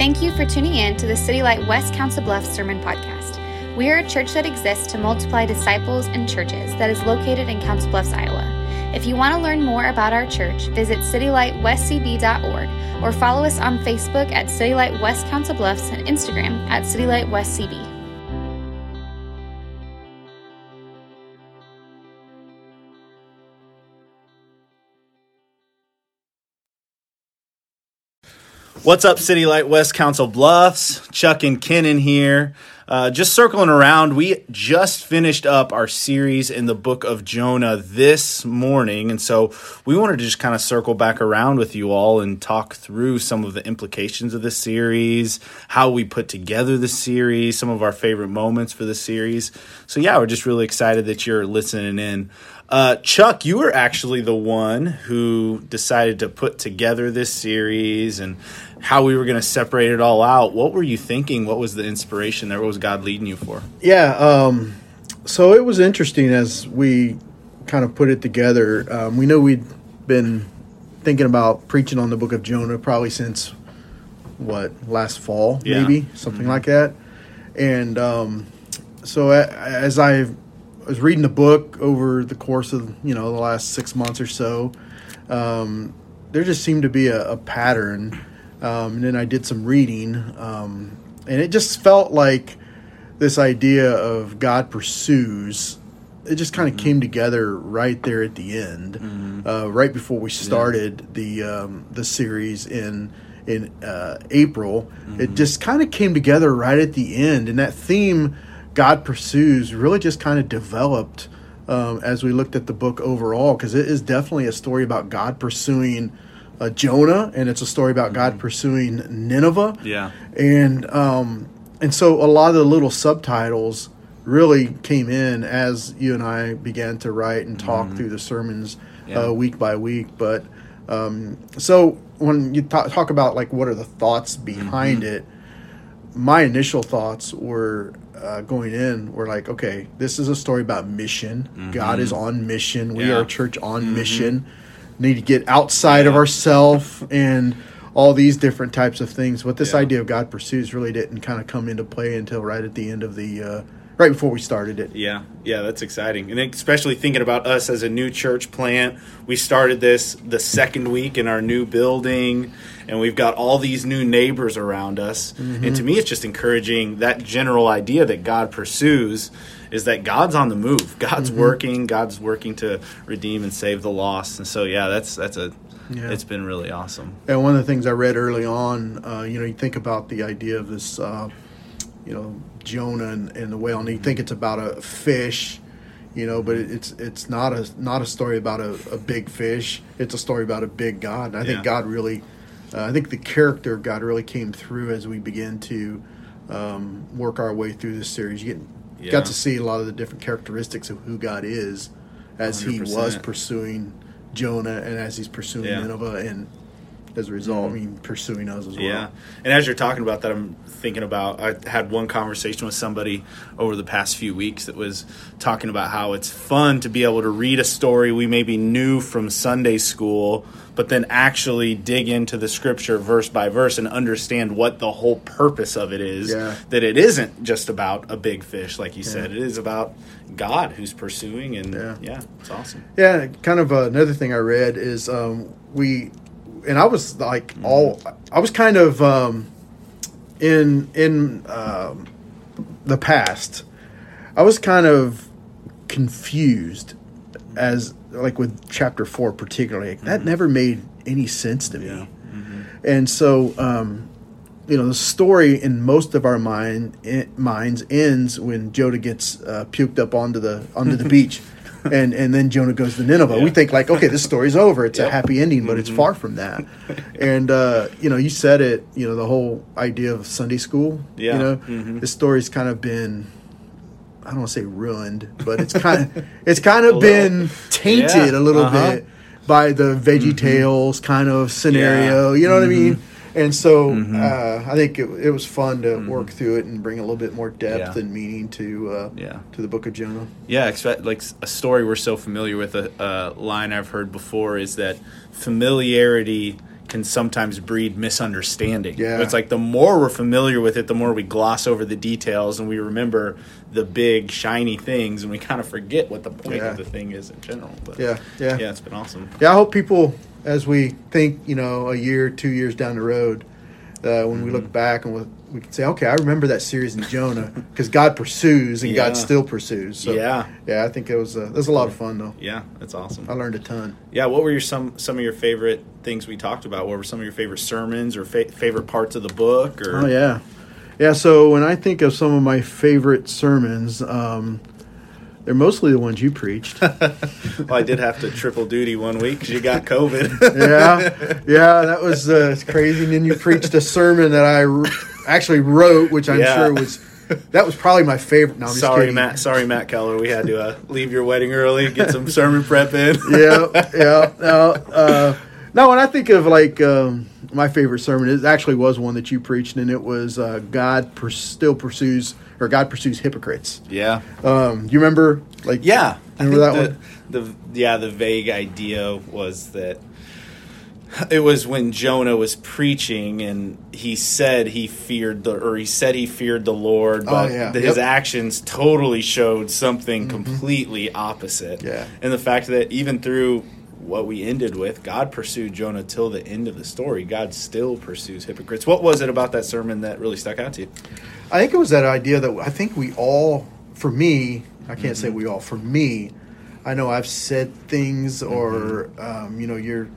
Thank you for tuning in to the City Light West Council Bluffs Sermon Podcast. We are a church that exists to multiply disciples and churches that is located in Council Bluffs, Iowa. If you want to learn more about our church, visit citylightwestcb.org or follow us on Facebook at City Light West Council Bluffs and Instagram at City Light West CB. What's up, City Light West Council Bluffs? Chuck and Kenan here. Uh, just circling around, we just finished up our series in the book of Jonah this morning. And so we wanted to just kind of circle back around with you all and talk through some of the implications of the series, how we put together the series, some of our favorite moments for the series. So, yeah, we're just really excited that you're listening in. Uh, Chuck, you were actually the one who decided to put together this series and how we were going to separate it all out. What were you thinking? What was the inspiration there? What was God leading you for? Yeah, um, so it was interesting as we kind of put it together. Um, we knew we'd been thinking about preaching on the book of Jonah probably since what last fall, Yeah. maybe something like that. And um, so a- as I was reading the book over the course of you know the last six months or so, um, there just seemed to be a, a pattern. Um, and then I did some reading, um, and it just felt like this idea of God pursues. It just kind of came together right there at the end, uh, right before we started the um, the series in in uh, April. It just kind of came together right at the end, and that theme, God pursues, really just kind of developed um, as we looked at the book overall, because it is definitely a story about God pursuing uh, Jonah, and it's a story about God pursuing Nineveh Yeah. and um, and so a lot of the little subtitles really came in as you and I began to write and talk through the sermons Yeah. uh, week by week. But um, so when you ta- talk about like what are the thoughts behind it, my initial thoughts were uh, going in were like, okay, this is a story about mission. God is on mission. We Yeah. are a church on mission. Need to get outside of Yeah. ourselves and all these different types of things. But this Yeah. idea of God pursues really didn't kind of come into play until right at the end of the, uh, right before we started it. Yeah, yeah, that's exciting. And especially thinking about us as a new church plant. We started this the second week in our new building, and we've got all these new neighbors around us. And to me, it's just encouraging that general idea that God pursues is that God's on the move. God's working. God's working to redeem and save the lost. And so, yeah, that's that's a. Yeah. It's been really awesome. And one of the things I read early on, uh, you know, you think about the idea of this, uh, you know, Jonah and, and the whale, and you think it's about a fish, you know, but it's it's not a not a story about a, a big fish. It's a story about a big God. And I think God really, uh, I think the character of God really came through as we begin to um, work our way through this series. You get Yeah. got to see a lot of the different characteristics of who God is as he was pursuing Jonah and as he's pursuing Yeah. Nineveh and as a result, I mean, pursuing us as well. Yeah. And as you're talking about that, I'm thinking about I had one conversation with somebody over the past few weeks that was talking about how it's fun to be able to read a story we maybe knew from Sunday school, but then actually dig into the scripture verse by verse and understand what the whole purpose of it is. Yeah. That it isn't just about a big fish, like you said, it is about God who's pursuing. And Yeah. yeah, it's awesome. Yeah, kind of another thing I read is um, we, and I was like all, I was kind of um, in in um, the past, I was kind of confused as like with chapter four particularly. That never made any sense to me, Yeah. and so. Um, you know the story in most of our mind i minds ends when Jonah gets uh, puked up onto the onto the beach, and and then Jonah goes to Nineveh. We think like, okay, this story's over. It's a Yep. Mm-hmm. happy ending, but it's far from that. And uh, you know, you said it. You know, the whole idea of Sunday school. Yeah. You know, Mhm. this story's kind of been. I don't want to say ruined, but it's kind of it's kind of been tainted Yeah. a little Uh-huh. bit by the VeggieTales kind of scenario. Yeah. You know what I mean? And so Mhm. uh, I think it, it was fun to work through it and bring a little bit more depth Yeah. and meaning to uh, Yeah. to the Book of Jonah. Yeah, expect like a story we're so familiar with. A, a line I've heard before is that familiarity can sometimes breed misunderstanding. Yeah. It's like the more we're familiar with it, the more we gloss over the details and we remember the big shiny things and we kind of forget what the point Yeah. of the thing is in general. But Yeah, yeah. Yeah, it's been awesome. Yeah, I hope people, as we think, you know, a year, two years down the road, uh, when we Mm-hmm. look back and we'll, we can say, okay, I remember that series in Jonah because God pursues and Yeah. God still pursues. So, Yeah. yeah, I think it was uh, was a lot of fun though. Yeah, it's awesome. I learned a ton. Yeah, what were your some some of your favorite things we talked about? What were some of your favorite sermons or fa- favorite parts of the book? Or Oh yeah, yeah. So when I think of some of my favorite sermons, um, they're mostly the ones you preached. well, I did have to triple duty one week because you got COVID. yeah, yeah, that was uh, crazy. And then you preached a sermon that I r- actually wrote, which I'm Yeah. sure was that was probably my favorite. No, sorry, kidding. Matt. Sorry, Matt Keller. We had to uh, leave your wedding early, get some sermon prep in. yeah, yeah. No, uh, no, when I think of like um, my favorite sermon, it actually was one that you preached, and it was uh, God pers- still pursues or God pursues hypocrites. Yeah, Um, you remember? Like, yeah. I Remember think that the, The yeah, the vague idea was that it was when Jonah was preaching and he said he feared the or he said he feared the Lord, Oh, but yeah. his Yep. actions totally showed something completely opposite. Yeah. and the fact that even through what we ended with, God pursued Jonah till the end of the story. God still pursues hypocrites. What was it about that sermon that really stuck out to you? I think it was that idea that I think we all, for me, I can't say mm-hmm. we all. For me, I know I've said things, or mm-hmm. um, you know, you're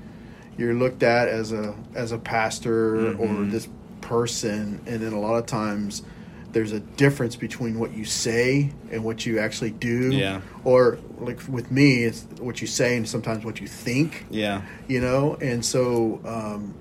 you're looked at as a as a pastor or mm-hmm. this person, and then a lot of times there's a difference between what you say and what you actually do. Yeah. Or like with me, it's what you say and sometimes what you think. Yeah, you know? And so um,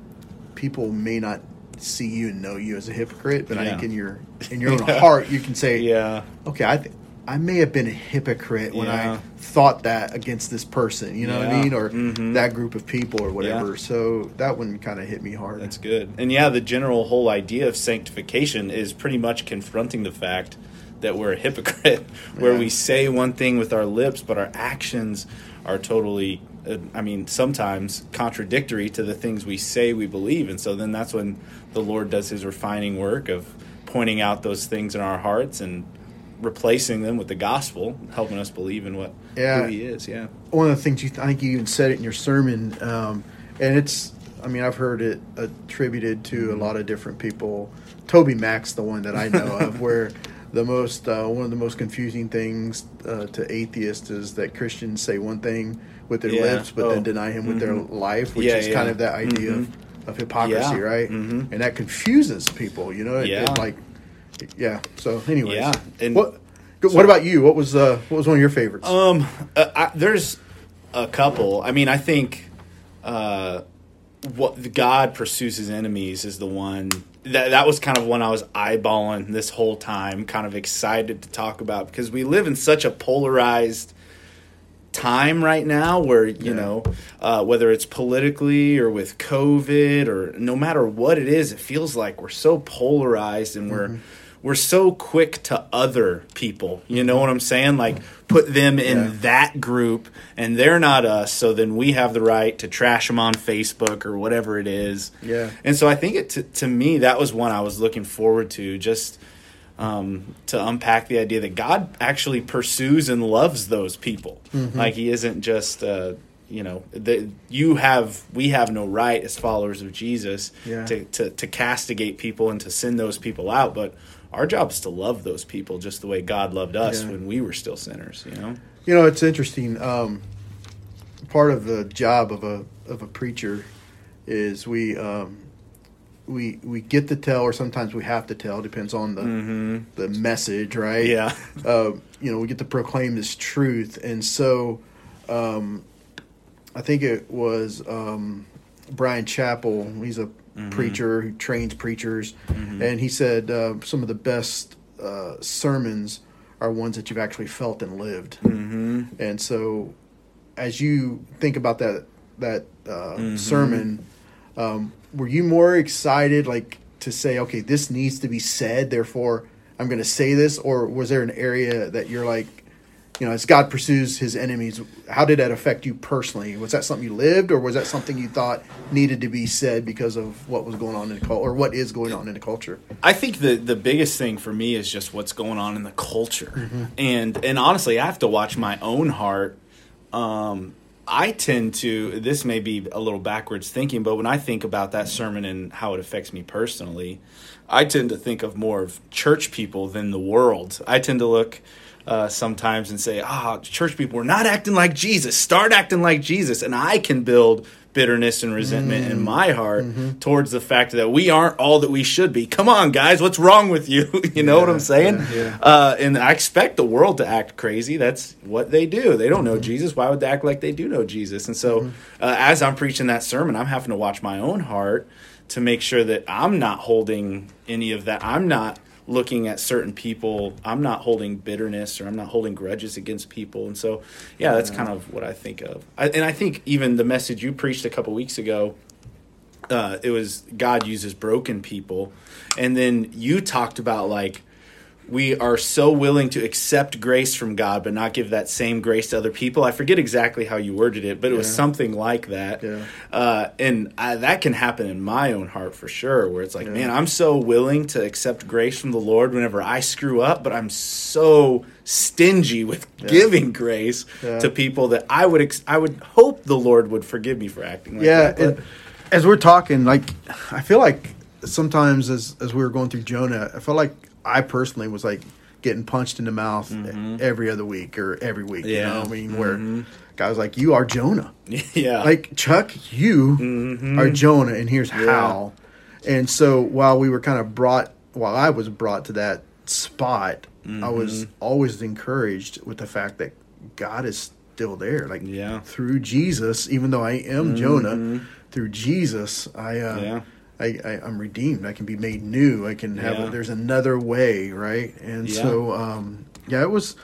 people may not see you and know you as a hypocrite but i think in your in your own heart you can say yeah, okay i th- i may have been a hypocrite when Yeah. i thought that against this person you know what i mean or Mhm. that group of people or whatever Yeah. so that one kind of hit me hard That's good. And yeah, the general whole idea of sanctification is pretty much confronting the fact that we're a hypocrite, where Yeah. we say one thing with our lips, but our actions are totally, uh, I mean, sometimes contradictory to the things we say we believe. And so then that's when the Lord does his refining work of pointing out those things in our hearts and replacing them with the gospel, helping us believe in what Yeah. who he is. Yeah. one of the things you I think you even said it in your sermon, um, and it's I mean I've heard it attributed to Mm-hmm. a lot of different people. TobyMac's the one that I know of, where the most uh, one of the most confusing things uh, to atheists is that Christians say one thing with their Yeah. lips, but Oh. then deny him with their Mhm. life, which Yeah, is kind of that idea Mhm. of, of hypocrisy, right? Mhm. And that confuses people, you know. It, it like, yeah. So, anyways, Yeah, and- what what about you? What was uh, what was one of your favorites? Um, uh, I, there's a couple. I mean, I think uh, what God pursues his enemies is the one that that was kind of one I was eyeballing this whole time, kind of excited to talk about because we live in such a polarized time right now where you Yeah. know uh, whether it's politically or with covid or no matter what it is it feels like we're so polarized and we're we're so quick to other people you know what i'm saying like put them in Yeah. that group and they're not us so then we have the right to trash them on facebook or whatever it is Yeah. and so i think it to, to me that was one i was looking forward to just um, to unpack the idea that God actually pursues and loves those people. Mm-hmm. Like He isn't just, uh, you know, that you have, we have no right as followers of Jesus Yeah. to, to to castigate people and to send those people out, but our job is to love those people just the way God loved us Yeah. when we were still sinners. You know? You know, it's interesting. Um, part of the job of a of a preacher is we um, we we get to tell, or sometimes we have to tell. Depends on the the message, right? Yeah. Uh, you know, we get to proclaim this truth, and so um, I think it was um, Bryan Chapell. He's a preacher who trains preachers, and he said uh, some of the best uh, sermons are ones that you've actually felt and lived. Mm-hmm. And so, as you think about that that uh, sermon, um, were you more excited, like to say, okay, this needs to be said, therefore I'm going to say this, or was there an area that you're like, you know, as God pursues his enemies, how did that affect you personally? Was that something you lived, or was that something you thought needed to be said because of what was going on in the culture, or what is going on in the culture? I think the the biggest thing for me is just what's going on in the culture, and and honestly, I have to watch my own heart. Um, I tend to. This may be a little backwards thinking, but when I think about that sermon and how it affects me personally, I tend to think of more of church people than the world. I tend to look uh, sometimes and say, ah, church people we're not acting like Jesus. Start acting like Jesus. And I can build bitterness and resentment in my heart towards the fact that we aren't all that we should be. Come on, guys, what's wrong with you? you know what I'm saying? yeah, yeah. Uh, and I expect the world to act crazy. That's what they do. They don't know Jesus. Why would they act like they do know Jesus? And so, uh, as I'm preaching that sermon, I'm having to watch my own heart to make sure that I'm not holding any of that. I'm not looking at certain people. I'm not holding bitterness or I'm not holding grudges against people. And so, yeah, that's kind of what I think of. I, and I think even the message you preached a couple weeks ago uh, it was God uses broken people, and then you talked about like we are so willing to accept grace from God, but not give that same grace to other people. I forget exactly how you worded it, but it was something like that. Yeah. Uh, and I, that can happen in my own heart for sure, where it's like, man, I'm so willing to accept grace from the Lord whenever I screw up, but I'm so stingy with giving grace Yeah. to people that I would ex- I would hope the Lord would forgive me for acting like yeah, that. and as we're talking, like I feel like sometimes as as we were going through Jonah, I felt like I personally was like getting punched in the mouth mm-hmm. every other week or every week. You know, I mean, where mm-hmm. guys like, "You are Jonah." yeah. like Chuck, you mm-hmm. are Jonah, and here's how. And so while we were kind of brought, while I was brought to that spot, I was always encouraged with the fact that God is still there. Like Yeah. through Jesus, even though I am Jonah, through Jesus, I. Uh, Yeah. I, I, I'm redeemed. I can be made new. I can have. Yeah. A, there's another way, right? And Yeah. so, um, yeah, it was.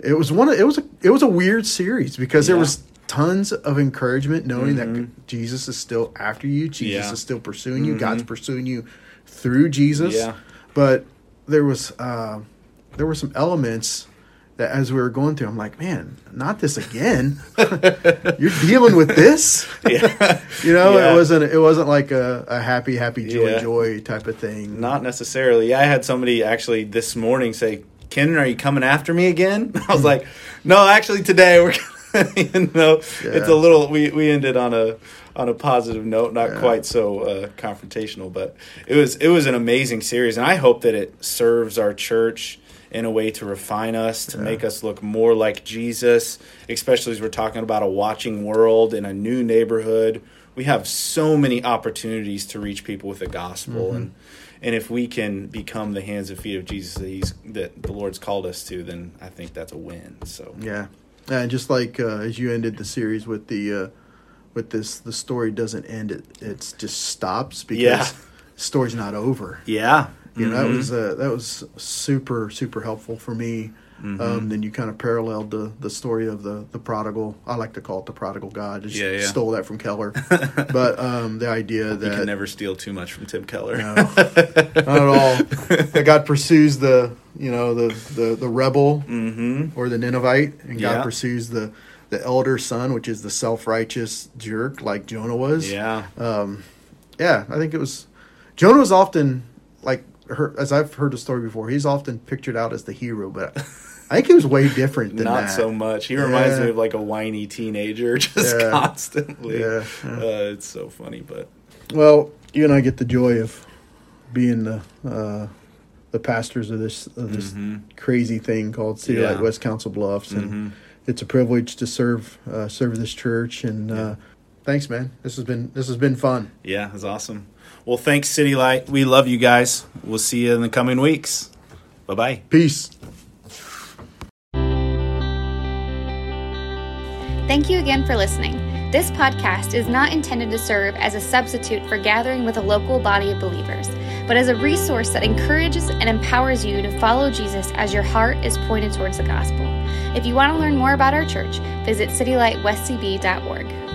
It was one. Of, it was a. It was a weird series because there was tons of encouragement knowing that Jesus is still after you. Jesus Mm-hmm. Yeah. is still pursuing you. God's pursuing you through Jesus. Yeah. But there was uh, there were some elements that as we were going through, I'm like, man, not this again. You're dealing with this. yeah. You know, Yeah. it wasn't it wasn't like a, a happy, happy, joy, Yeah. joy type of thing. Not necessarily. Yeah, I had somebody actually this morning say, "Ken, are you coming after me again?" I was like, "No, actually, today we're." You know, it's a little. We we ended on a on a positive note, not Yeah. quite so uh, confrontational, but it was it was an amazing series, and I hope that it serves our church in a way to refine us, to make us look more like Jesus, especially as we're talking about a watching world in a new neighborhood. We have so many opportunities to reach people with the gospel, and and if we can become the hands and feet of Jesus that he's that the Lord's called us to, then I think that's a win. So Yeah, and just like uh, as you ended the series with the uh, with this, the story doesn't end. It it's just stops because Yeah. the story's not over. yeah, You know, Mhm. that was uh, that was super super helpful for me. Mm-hmm. Um, then you kind of paralleled the the story of the the prodigal. I like to call it the prodigal God. Just Yeah, yeah. stole that from Keller. but um, the idea you that can never steal too much from Tim Keller. No, not at all. That God pursues the you know the the, the rebel mm-hmm. or the Ninevite, and God Yeah. pursues the the elder son, which is the self righteous jerk like Jonah was. Yeah, yeah. I think it was Jonah was often like her, as I've heard the story before. He's often pictured out as the hero, but I think he was way different than not that. so much. He reminds me of like a whiny teenager, just Yeah. constantly. Yeah, yeah. Uh, it's so funny, but Well, you and I get the joy of being the uh, the pastors of this of this crazy thing called City Light Mm-hmm. West Council Bluffs, and Mhm. it's a privilege to serve uh, serve this church. And uh, thanks, man. This has been this has been fun. yeah, it's awesome. Well, thanks, City Light. We love you guys. We'll see you in the coming weeks. Bye bye. Peace. Thank you again for listening. This podcast is not intended to serve as a substitute for gathering with a local body of believers, but as a resource that encourages and empowers you to follow Jesus as your heart is pointed towards the gospel. If you want to learn more about our church, visit citylightwestcb.org.